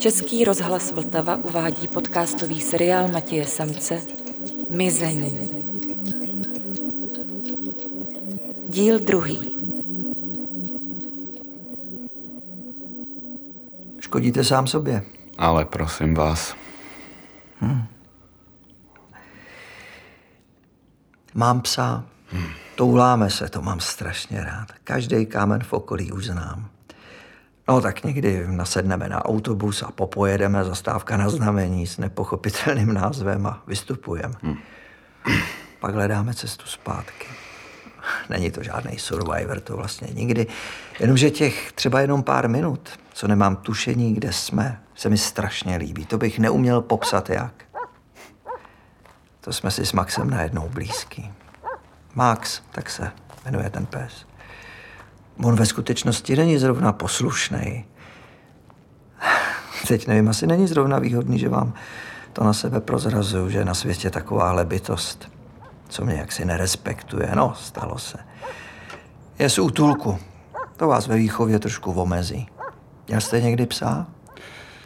Český rozhlas Vltava uvádí podcastový seriál Matěje Samce Mizení. Díl druhý. Škodíte sám sobě. Ale prosím vás. Hmm. Mám psa. Hmm. Touláme se, to mám strašně rád. Každý kámen v okolí už znám. No tak někdy nasedneme na autobus a popojedeme zastávka na znamení s nepochopitelným názvem a vystupujeme. Hmm. Pak hledáme cestu zpátky. Není to žádný survivor, to vlastně nikdy. Jenomže těch třeba jenom pár minut, co nemám tušení, kde jsme, se mi strašně líbí. To bych neuměl popsat jak. To jsme si s Maxem najednou blízký. Max, tak se jmenuje ten pes. On ve skutečnosti není zrovna poslušný. Teď nevím, asi není zrovna výhodný, že vám to na sebe prozrazuju, že na světě taková bytost, co mě jaksi nerespektuje. No, stalo se. Je z útulku. To vás ve výchově trošku omezí. Měl jste někdy psa?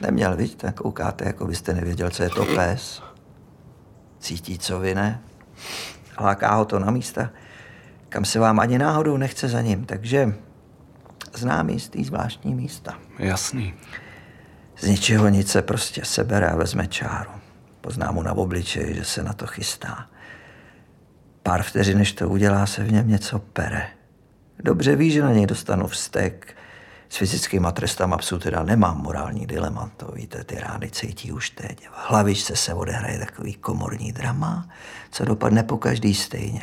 Neměl, vidíte, koukáte, jako byste nevěděl, co je to pes. Cítí, co vy ne? Láká ho to na místa, kam se vám ani náhodou nechce za ním, takže znám jistý zvláštní místa. Jasný. Z ničeho nic se prostě sebere a vezme čáru. Poznám mu na obličeji, že se na to chystá. Pár vteřin, než to udělá, se v něm něco pere. Dobře ví, že na něj dostanu vztek. S fyzickýma trestama psů teda nemám morální dilema, to víte, ty rány cítí už teď. V hlavičce se odehraje takový komorní drama, co dopadne po každý stejně.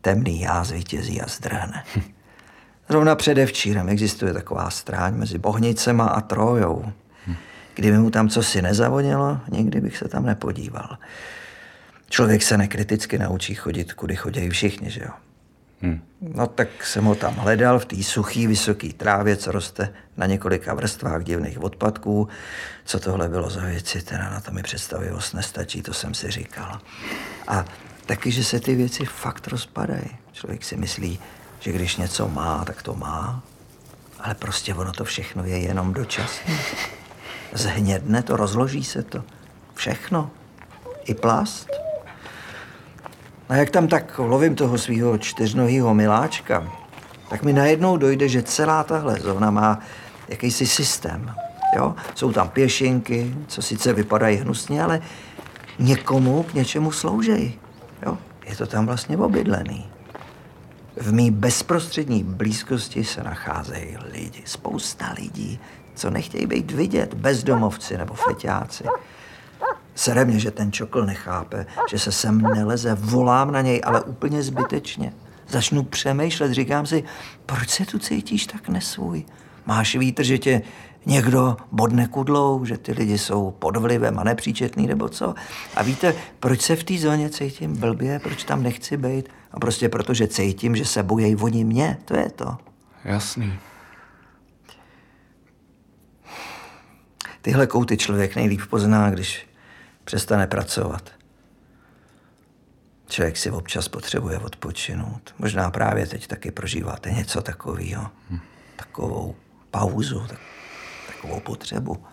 Temný já zvítězí a zdrhne. Zrovna předevčírem existuje taková stráň mezi Bohnicema a Trojou. Kdyby mu tam cosi nezavonilo, nikdy bych se tam nepodíval. Člověk se nekriticky naučí chodit, kudy chodí všichni, že jo? Hmm. No tak jsem ho tam hledal v té suchý, vysoký trávě, co roste na několika vrstvách divných odpadků. Co tohle bylo za věci, teda na to mi představivost nestačí, to jsem si říkal. A taky, že se ty věci fakt rozpadají. Člověk si myslí, že když něco má, tak to má. Ale prostě ono to všechno je jenom dočasné. Zhnědne to, rozloží se to. Všechno. I plast. A jak tam tak lovím toho svého čtyřnohýho miláčka, tak mi najednou dojde, že celá tahle zóna má jakýsi systém. Jo? Jsou tam pěšinky, co sice vypadají hnusně, ale někomu k něčemu sloužejí. Jo? Je to tam vlastně obydlený. V mý bezprostřední blízkosti se nacházejí lidi, spousta lidí, co nechtějí být vidět, bezdomovci nebo feťáci. Sere mě, že ten čokl nechápe, že se sem neleze, volám na něj, ale úplně zbytečně. Začnu přemýšlet, říkám si, proč se tu cítíš tak nesvůj? Máš vítr, že tě někdo bodne kudlou, že ty lidi jsou pod vlivem a nepříčetný nebo co. A víte, proč se v té zóně cítím blbě, proč tam nechci být? A prostě proto, že cítím, že se bojí oni mě, to je to. Jasný. Tyhle kouty člověk nejlíp pozná, když přestane pracovat. Člověk si občas potřebuje odpočinout. Možná právě teď taky prožíváte něco takového. Hm. Takovou pauzu, tak, takovou potřebu.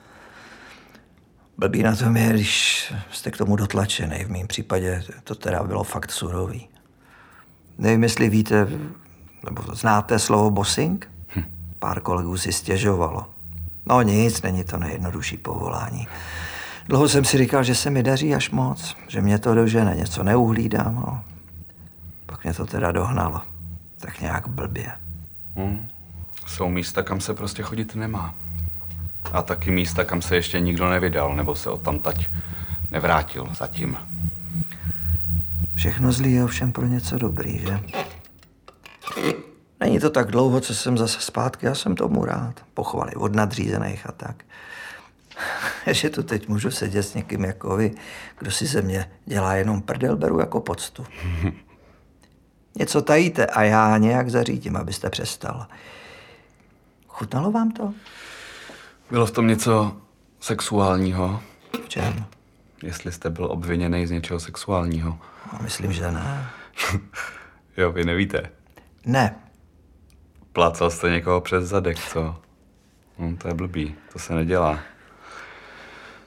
Blbý na tom je, když jste k tomu dotlačený. V mém případě to teda bylo fakt surový. Nevím, jestli víte, nebo znáte slovo bossing? Hm. Pár kolegů si stěžovalo. No nic, není to nejjednodušší povolání. Dlouho jsem si říkal, že se mi daří až moc, že mě to dožene, něco neuhlídám. No. Pak mě to teda dohnalo. Tak nějak blbě. Hmm. Jsou místa, kam se prostě chodit nemá. A taky místa, kam se ještě nikdo nevydal, nebo se tam tať nevrátil zatím. Všechno zlý je ovšem pro něco dobrý, že? Není to tak dlouho, co jsem zase zpátky, já jsem tomu rád. Pochvaly od nadřízených a tak. že tu teď můžu sedět s někým jako vy, kdo si ze mě dělá jenom prdel, beru jako poctu. Něco tajíte a já nějak zařídím, abyste přestal. Chutnalo vám to? Bylo v tom něco sexuálního? V čem? Jestli jste byl obviněný z něčeho sexuálního. No, myslím, že ne. jo, vy nevíte. Ne. Plácal jste někoho přes zadek, co? No, to je blbý, to se nedělá.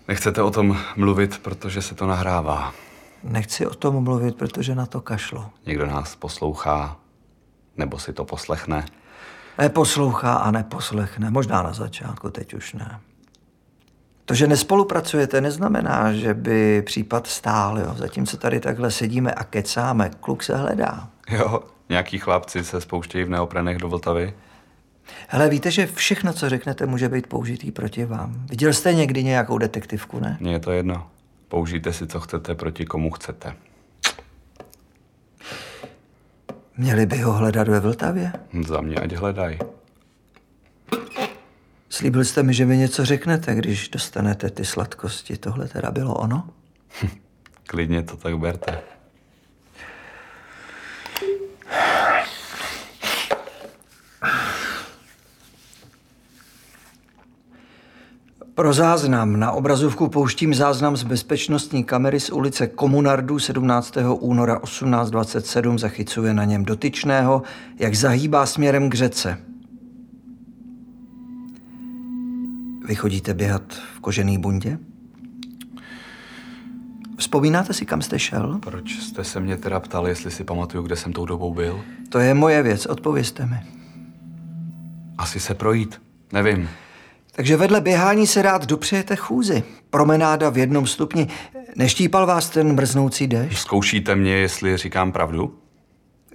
Nechcete o tom mluvit, protože se to nahrává. Nechci o tom mluvit, protože na to kašlo. Někdo nás poslouchá, nebo si to poslechne. Neposlouchá a neposlechne. Možná na začátku, teď už ne. To, že nespolupracujete, neznamená, že by případ stál. Jo. Zatímco tady takhle sedíme a kecáme, kluk se hledá. Jo, nějaký chlapci se spouštějí v neoprenech do Vltavy. Hele, víte, že všechno, co řeknete, může být použitý proti vám. Viděl jste někdy nějakou detektivku, ne? Mně je to jedno. Použijte si, co chcete, proti komu chcete. Měli by ho hledat ve Vltavě? Za mě ať hledaj. Slíbil jste mi, že mi něco řeknete, když dostanete ty sladkosti. Tohle teda bylo ono? Klidně to tak berte. Pro záznam na obrazovku pouštím záznam z bezpečnostní kamery z ulice Komunardu 17. února 1827 zachycuje na něm dotyčného, jak zahýbá směrem k řece. Vy chodíte běhat v kožený bundě? Vzpomínáte si, kam jste šel? Proč jste se mě teda ptali, jestli si pamatuju, kde jsem tou dobou byl? To je moje věc, odpovězte mi. Asi se projít. Nevím. Takže vedle běhání se rád dopřejete chůzi. Promenáda v jednom stupni. Neštípal vás ten mrznoucí déšť? Zkoušíte mě, jestli říkám pravdu?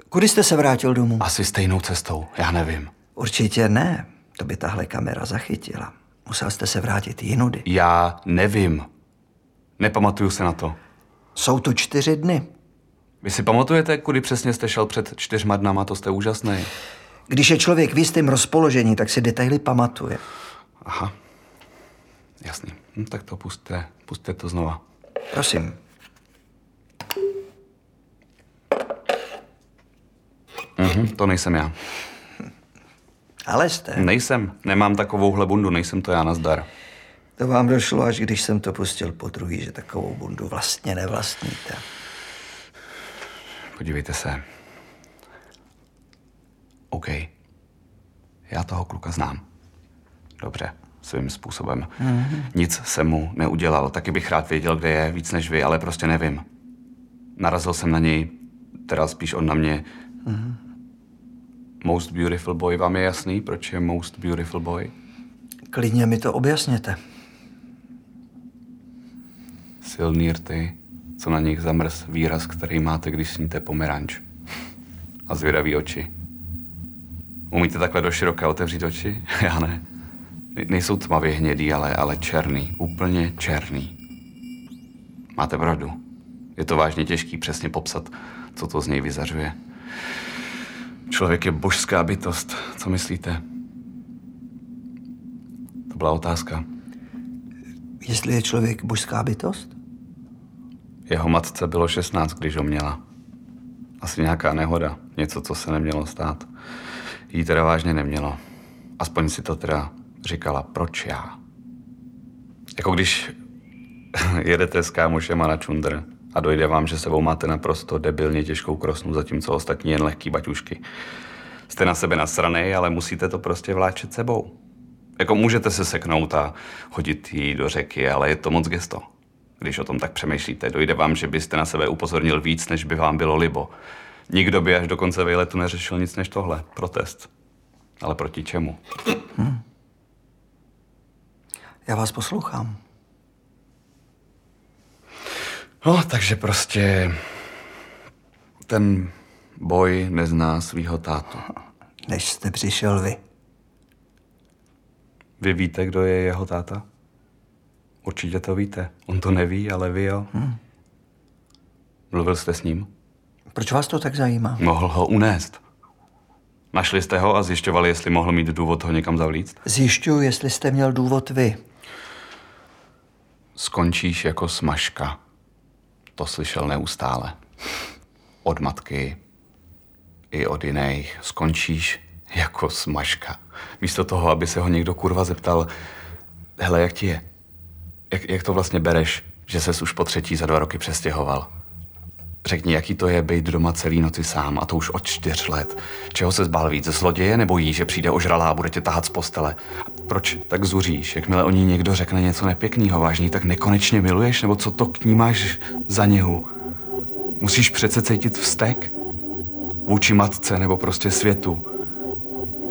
Kudy jste se vrátil domů? Asi stejnou cestou, já nevím. Určitě ne. To by tahle kamera zachytila. Musel jste se vrátit jinudy. Já nevím. Nepamatuju se na to. Jsou to čtyři dny. Vy si pamatujete, kudy přesně jste šel před čtyřma dnama? To jste úžasný. Když je člověk v jistém rozpoložení, tak si detaily pamatuje. Aha. Jasný. Hm, tak to pustte, pustte to znova. Prosím. Mhm, to nejsem já. Ale jste. Nejsem. Nemám takovouhle bundu, nejsem to já, nazdar. To vám došlo, až když jsem to pustil po druhý, že takovou bundu vlastně nevlastníte. Podívejte se. OK. Já toho kluka znám. Dobře, svým způsobem. Mm-hmm. Nic jsem mu neudělal. Taky bych rád věděl, kde je, víc než vy, ale prostě nevím. Narazil jsem na něj, teda spíš on na mě. Mm-hmm. Most Beautiful Boy, vám je jasný, proč je Most Beautiful Boy? Klidně mi to objasněte. Silný rty, co na nich zamrz výraz, který máte, když sníte pomeranč. A zvědavý oči. Umíte takhle do široké otevřít oči? Já ne. Ne- Nejsou tmavě hnědý, ale, ale černý. Úplně černý. Máte pravdu. Je to vážně těžký přesně popsat, co to z něj vyzařuje. Člověk je božská bytost. Co myslíte? To byla otázka. Jestli je člověk božská bytost? Jeho matce bylo 16, když ho měla. Asi nějaká nehoda, něco, co se nemělo stát. Jí teda vážně nemělo. Aspoň si to teda říkala, proč já. Jako když jedete s kámošema na čundr a dojde vám, že sebou máte naprosto debilně těžkou krosnu, zatímco ostatní jen lehký baťušky. Jste na sebe nasranej, ale musíte to prostě vláčet sebou. Jako můžete se seknout a hodit jí do řeky, ale je to moc gesto. Když o tom tak přemýšlíte, dojde vám, že byste na sebe upozornil víc, než by vám bylo libo. Nikdo by až do konce vejletu neřešil nic než tohle. Protest. Ale proti čemu? Já vás poslouchám. No, takže prostě ten boj nezná svýho tátu. Než jste přišel vy. Vy víte, kdo je jeho táta? Určitě to víte. On to neví, ale vy jo. Hmm. Mluvil jste s ním? Proč vás to tak zajímá? Mohl ho unést. Našli jste ho a zjišťovali, jestli mohl mít důvod ho někam zavlíct? Zjišťuju, jestli jste měl důvod vy. Skončíš jako smažka. To slyšel neustále. Od matky i od jiných. Skončíš jako smažka. Místo toho, aby se ho někdo kurva zeptal, hele, jak ti je? Jak, jak to vlastně bereš, že ses už po třetí za dva roky přestěhoval? Řekni, jaký to je být doma celý noci sám a to už od čtyř let. Čeho se zbál víc? Zloděje nebo jí, že přijde ožralá a bude tě tahat z postele? Proč tak zuříš? Jakmile o ní někdo řekne něco nepěkného, vážný, tak nekonečně miluješ? Nebo co to k ní máš za něhu? Musíš přece cítit vztek? Vůči matce nebo prostě světu?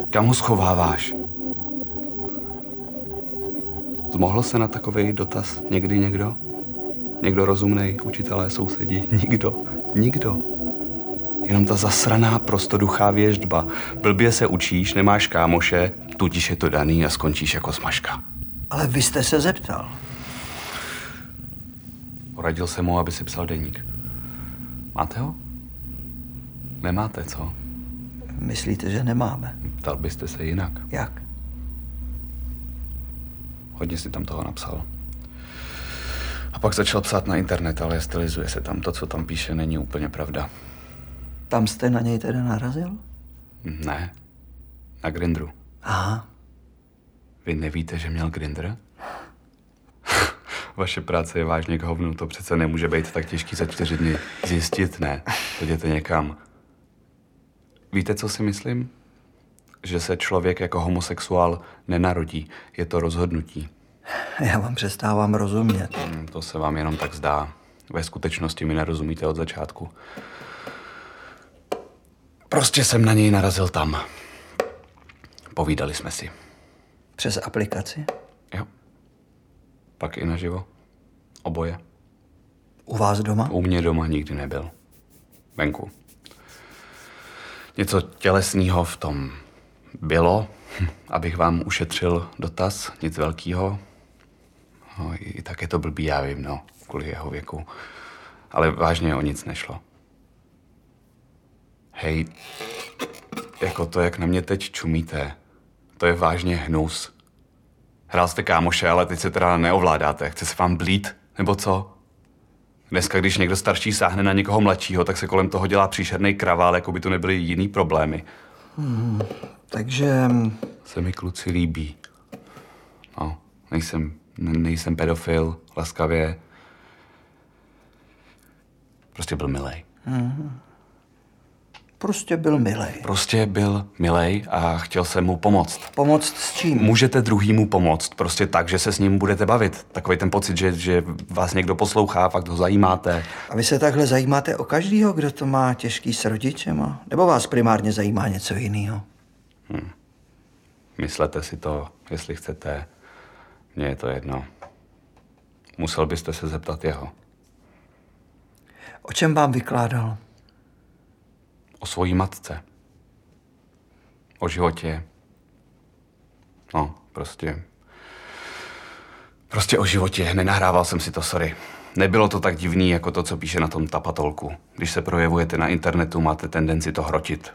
Kam ho schováváš? Zmohl se na takový dotaz někdy někdo? Někdo rozumný, učitelé, sousedí? Nikdo. Nikdo. Jenom ta zasraná prostoduchá věždba. Blbě se učíš, nemáš kámoše, tudíž je to daný a skončíš jako smažka. Ale vy jste se zeptal. Poradil jsem mu, aby si psal deník. Máte ho? Nemáte, co? Myslíte, že nemáme? Ptal byste se jinak. Jak? Hodně si tam toho napsal. A pak začal psát na internet, ale stylizuje se tam. To, co tam píše, není úplně pravda. Tam jste na něj teda narazil? Ne. Na Grindru. Aha. Vy nevíte, že měl Grindr? Vaše práce je vážně k hovnu, to přece nemůže být tak těžký za čtyři dny. Zjistit ne, jděte někam. Víte, co si myslím? Že se člověk jako homosexuál nenarodí, je to rozhodnutí. Já vám přestávám rozumět. Hmm, To se vám jenom tak zdá. Ve skutečnosti mi nerozumíte od začátku. Prostě jsem na něj narazil tam. Povídali jsme si. Přes aplikaci? Jo. Pak i naživo. Oboje. U vás doma? U mě doma nikdy nebyl. Venku. Něco tělesného v tom bylo, abych vám ušetřil dotaz, nic velkého. No, i tak je to blbý, já vím, no, kvůli jeho věku. Ale vážně o nic nešlo. Hej, jako to, jak na mě teď čumíte, to je vážně hnus. Hrál jste kámoše, ale teď se teda neovládáte. Chce se vám blít, nebo co? Dneska, když někdo starší sáhne na někoho mladšího, tak se kolem toho dělá příšerný kravál, jako by tu nebyly jiný problémy. Takže Se mi kluci líbí. No, nejsem, ne, nejsem pedofil, laskavě. Prostě byl milej. Prostě byl milej. Prostě byl milej a chtěl jsem mu pomoct. Pomoct s čím? Můžete druhýmu pomoct, prostě tak, že se s ním budete bavit. Takový ten pocit, že, že vás někdo poslouchá, fakt ho zajímáte. A vy se takhle zajímáte o každýho, kdo to má těžký s rodičema? Nebo vás primárně zajímá něco jiného? Myslete si to, jestli chcete. Mně je to jedno. Musel byste se zeptat jeho. O čem vám vykládal? O svojí matce. O životě. No, prostě. Prostě o životě. Nenahrával jsem si to, sorry. Nebylo to tak divný, jako to, co píše na tom tapatolku. Když se projevujete na internetu, máte tendenci to hrotit.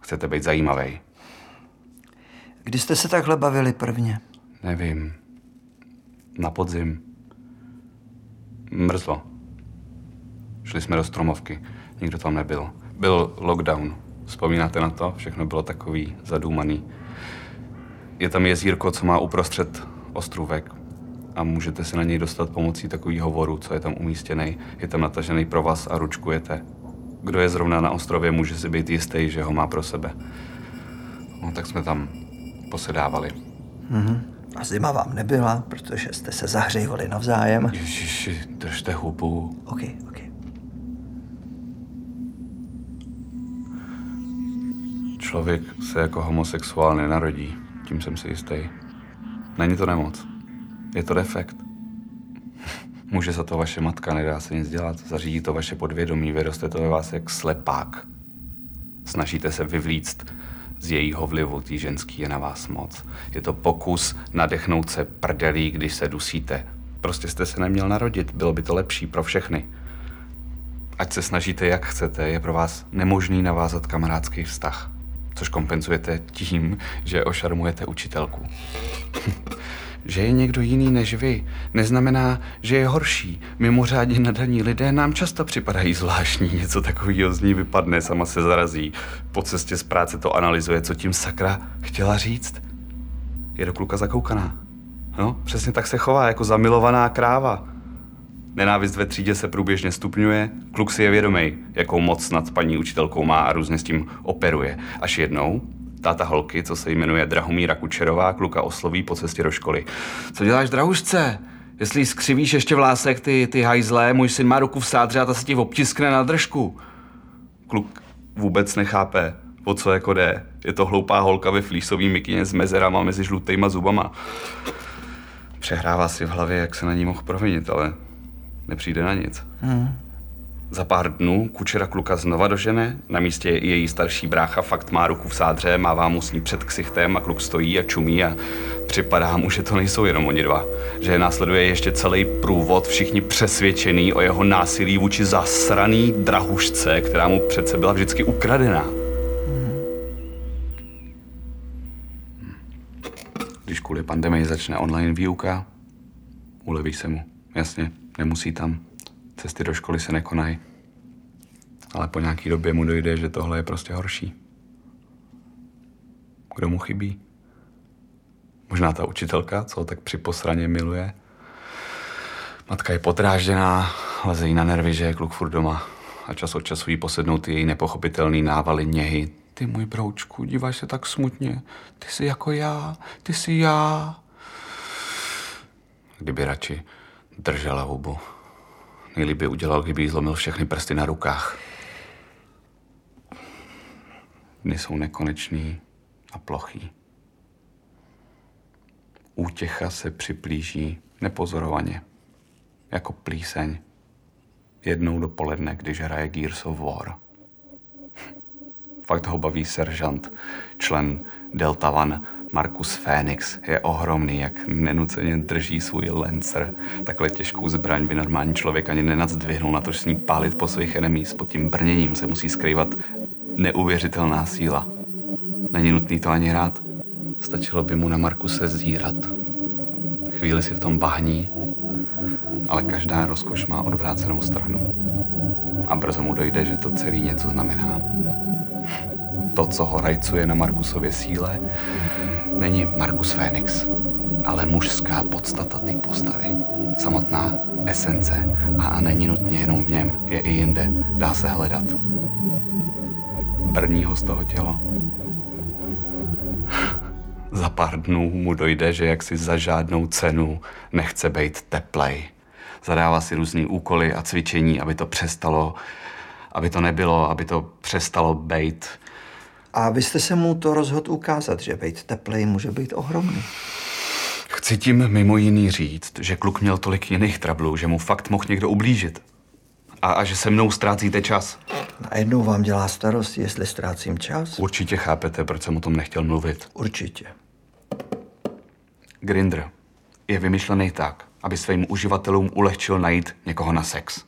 Chcete být zajímavý. Kdy jste se takhle bavili prvně? Nevím. Na podzim. Mrzlo. Šli jsme do stromovky. Nikdo tam nebyl. Byl lockdown. Vzpomínáte na to? Všechno bylo takový zadůmaný. Je tam jezírko, co má uprostřed ostrůvek a můžete se na něj dostat pomocí takového hovoru, co je tam umístěný. Je tam natažený pro vás a ručkujete. Kdo je zrovna na ostrově, může si být jistý, že ho má pro sebe. No, tak jsme tam posedávali. A zima vám nebyla, protože jste se zahřívali navzájem. Ježiši, držte hubu. OK, OK. Člověk se jako homosexuál nenarodí, tím jsem si jistý. Není to nemoc. Je to defekt. Může za to vaše matka, nedá se nic dělat. Zařídí to vaše podvědomí, vyroste to ve vás jak slepák. Snažíte se vyvlíct z jejího vlivu, tý ženský je na vás moc. Je to pokus nadechnout se prdelí, když se dusíte. Prostě jste se neměl narodit, bylo by to lepší pro všechny. Ať se snažíte jak chcete, je pro vás nemožný navázat kamarádský vztah. Což kompenzujete tím, že ošarmujete učitelku. že je někdo jiný než vy, neznamená, že je horší. Mimořádně nadaní lidé nám často připadají zvláštní, něco takového z ní vypadne, sama se zarazí. Po cestě z práce to analyzuje, co tím sakra chtěla říct. Je do kluka zakoukaná. No, přesně tak se chová, jako zamilovaná kráva. Nenávist ve třídě se průběžně stupňuje, kluk si je vědomý, jakou moc nad paní učitelkou má a různě s tím operuje. Až jednou Táta holky, co se jmenuje Drahomíra Kučerová, kluka osloví po cestě do školy. Co děláš, drahušce? Jestli skřivíš ještě vlásek ty, ty hajzlé, můj syn má ruku v sádře a ta se ti obtiskne na držku. Kluk vůbec nechápe, o co jako jde. Je to hloupá holka ve flísový mikině s mezerama mezi žlutýma zubama. Přehrává si v hlavě, jak se na ní mohl provinit, ale nepřijde na nic. Hmm. Za pár dnů kučera kluka znova dožene, na místě je i její starší brácha, fakt má ruku v sádře, mává mu s ní před ksichtem a kluk stojí a čumí a připadá mu, že to nejsou jenom oni dva. Že je následuje ještě celý průvod, všichni přesvědčený o jeho násilí vůči zasraný drahušce, která mu přece byla vždycky ukradená. Když kvůli pandemii začne online výuka, uleví se mu. Jasně, nemusí tam. Cesty do školy se nekonají. Ale po nějaký době mu dojde, že tohle je prostě horší. Kdo mu chybí? Možná ta učitelka, co ho tak při posraně miluje. Matka je potrážděná, leze jí na nervy, že je kluk furt doma. A čas od času jí posednou ty její nepochopitelný návaly něhy. Ty můj broučku, díváš se tak smutně. Ty jsi jako já, ty jsi já. Kdyby radši držela hubu. Nejlíp by udělal, kdyby jí zlomil všechny prsty na rukách. Dny jsou nekonečný a plochý. Útěcha se připlíží nepozorovaně, jako plíseň, jednou dopoledne, když hraje Gears of War. Fakt ho baví seržant, člen Delta One Markus Phoenix je ohromný, jak nenuceně drží svůj Lancer. Takhle těžkou zbraň by normální člověk ani nenadzdvihnul, na to, s ní pálit po svých enemích. Pod tím brněním se musí skrývat neuvěřitelná síla. Není nutný to ani hrát. Stačilo by mu na Markuse zírat. Chvíli si v tom bahní, ale každá rozkoš má odvrácenou stranu. A brzo mu dojde, že to celý něco znamená. To, co ho rajcuje na Markusově síle, není Markus Phoenix, ale mužská podstata té postavy. Samotná esence a není nutně jenom v něm, je i jinde, dá se hledat. Ho z toho tělo. za pár dnů mu dojde, že jak si za žádnou cenu nechce být teplej. Zadává si různý úkoly a cvičení, aby to přestalo, aby to nebylo, aby to přestalo být a vy jste se mu to rozhodl ukázat, že být teplej může být ohromný. Chci tím mimo jiný říct, že kluk měl tolik jiných trablů, že mu fakt mohl někdo ublížit. A, a že se mnou ztrácíte čas. Najednou vám dělá starost, jestli ztrácím čas? Určitě chápete, proč jsem o tom nechtěl mluvit. Určitě. Grinder je vymyšlený tak, aby svým uživatelům ulehčil najít někoho na sex.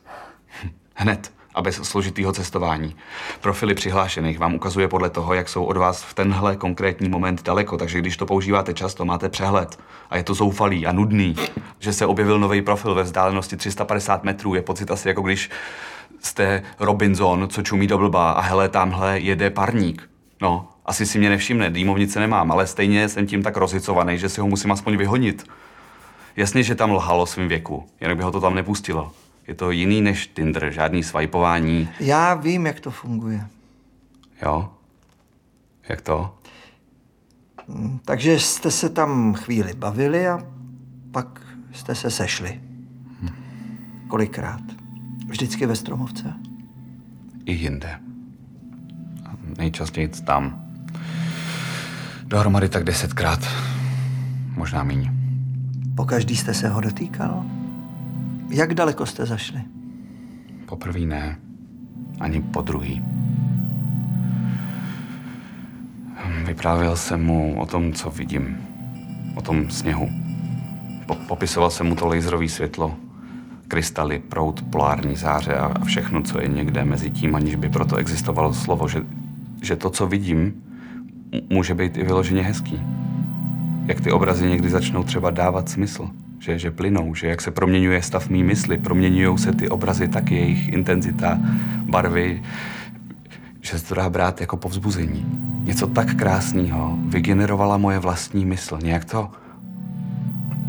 Hned a bez složitého cestování. Profily přihlášených vám ukazuje podle toho, jak jsou od vás v tenhle konkrétní moment daleko, takže když to používáte často, máte přehled. A je to zoufalý a nudný, že se objevil nový profil ve vzdálenosti 350 metrů. Je pocit asi jako když jste Robinson, co čumí do blba a hele, tamhle jede parník. No, asi si mě nevšimne, dýmovnice nemám, ale stejně jsem tím tak rozhicovaný, že si ho musím aspoň vyhonit. Jasně, že tam lhalo svým věku, jinak by ho to tam nepustilo. Je to jiný než Tinder, žádný swipování. Já vím, jak to funguje. Jo? Jak to? Mm, takže jste se tam chvíli bavili a pak jste se sešli. Kolikrát? Vždycky ve Stromovce? I jinde. Nejčastěji tam. Dohromady tak desetkrát. Možná míň. Po každý jste se ho dotýkal? Jak daleko jste zašli? Poprvé ne, ani po druhý. Vyprávěl jsem mu o tom, co vidím. O tom sněhu. Po- popisoval jsem mu to laserový světlo, krystaly, prout, polární záře a všechno, co je někde mezi tím, aniž by proto existovalo slovo, že, že to, co vidím, může být i vyloženě hezký. Jak ty obrazy někdy začnou třeba dávat smysl že, že plynou, že jak se proměňuje stav mý mysli, proměňují se ty obrazy taky, jejich intenzita, barvy, že se to dá brát jako povzbuzení. Něco tak krásného vygenerovala moje vlastní mysl. Nějak to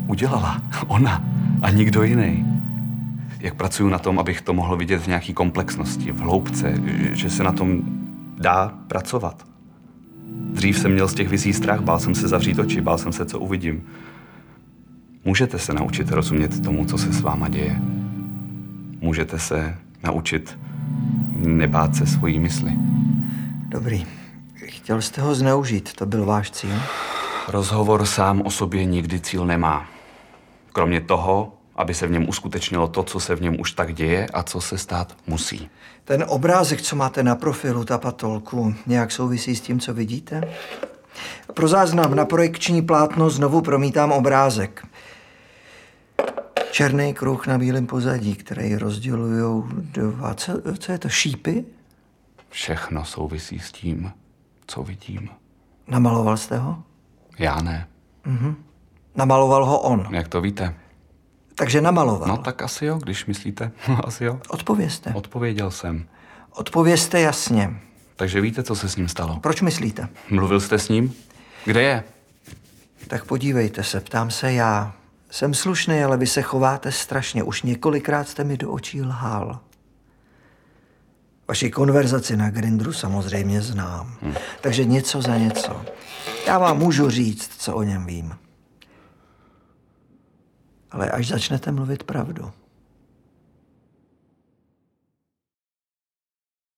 udělala ona a nikdo jiný. Jak pracuju na tom, abych to mohl vidět v nějaké komplexnosti, v hloubce, že se na tom dá pracovat. Dřív jsem měl z těch vizí strach, bál jsem se zavřít oči, bál jsem se, co uvidím. Můžete se naučit rozumět tomu, co se s váma děje. Můžete se naučit nebát se svojí mysli. Dobrý. Chtěl jste ho zneužít, to byl váš cíl? Rozhovor sám o sobě nikdy cíl nemá. Kromě toho, aby se v něm uskutečnilo to, co se v něm už tak děje a co se stát musí. Ten obrázek, co máte na profilu, ta patolku, nějak souvisí s tím, co vidíte? Pro záznam na projekční plátno znovu promítám obrázek. Černý kruh na bílém pozadí, který rozdělují dva... Co, co je to, šípy? Všechno souvisí s tím, co vidím. Namaloval jste ho? Já ne. Namaloval ho on. Jak to víte? Takže namaloval. No tak asi jo, když myslíte. asi jo. Odpovězte. Odpověděl jsem. Odpovězte jasně. Takže víte, co se s ním stalo? Proč myslíte? Mluvil jste s ním? Kde je? Tak podívejte se, ptám se já. Jsem slušný, ale vy se chováte strašně. Už několikrát jste mi do očí lhal. Vaši konverzaci na Grindru samozřejmě znám. Hmm. Takže něco za něco. Já vám můžu říct, co o něm vím. Ale až začnete mluvit pravdu.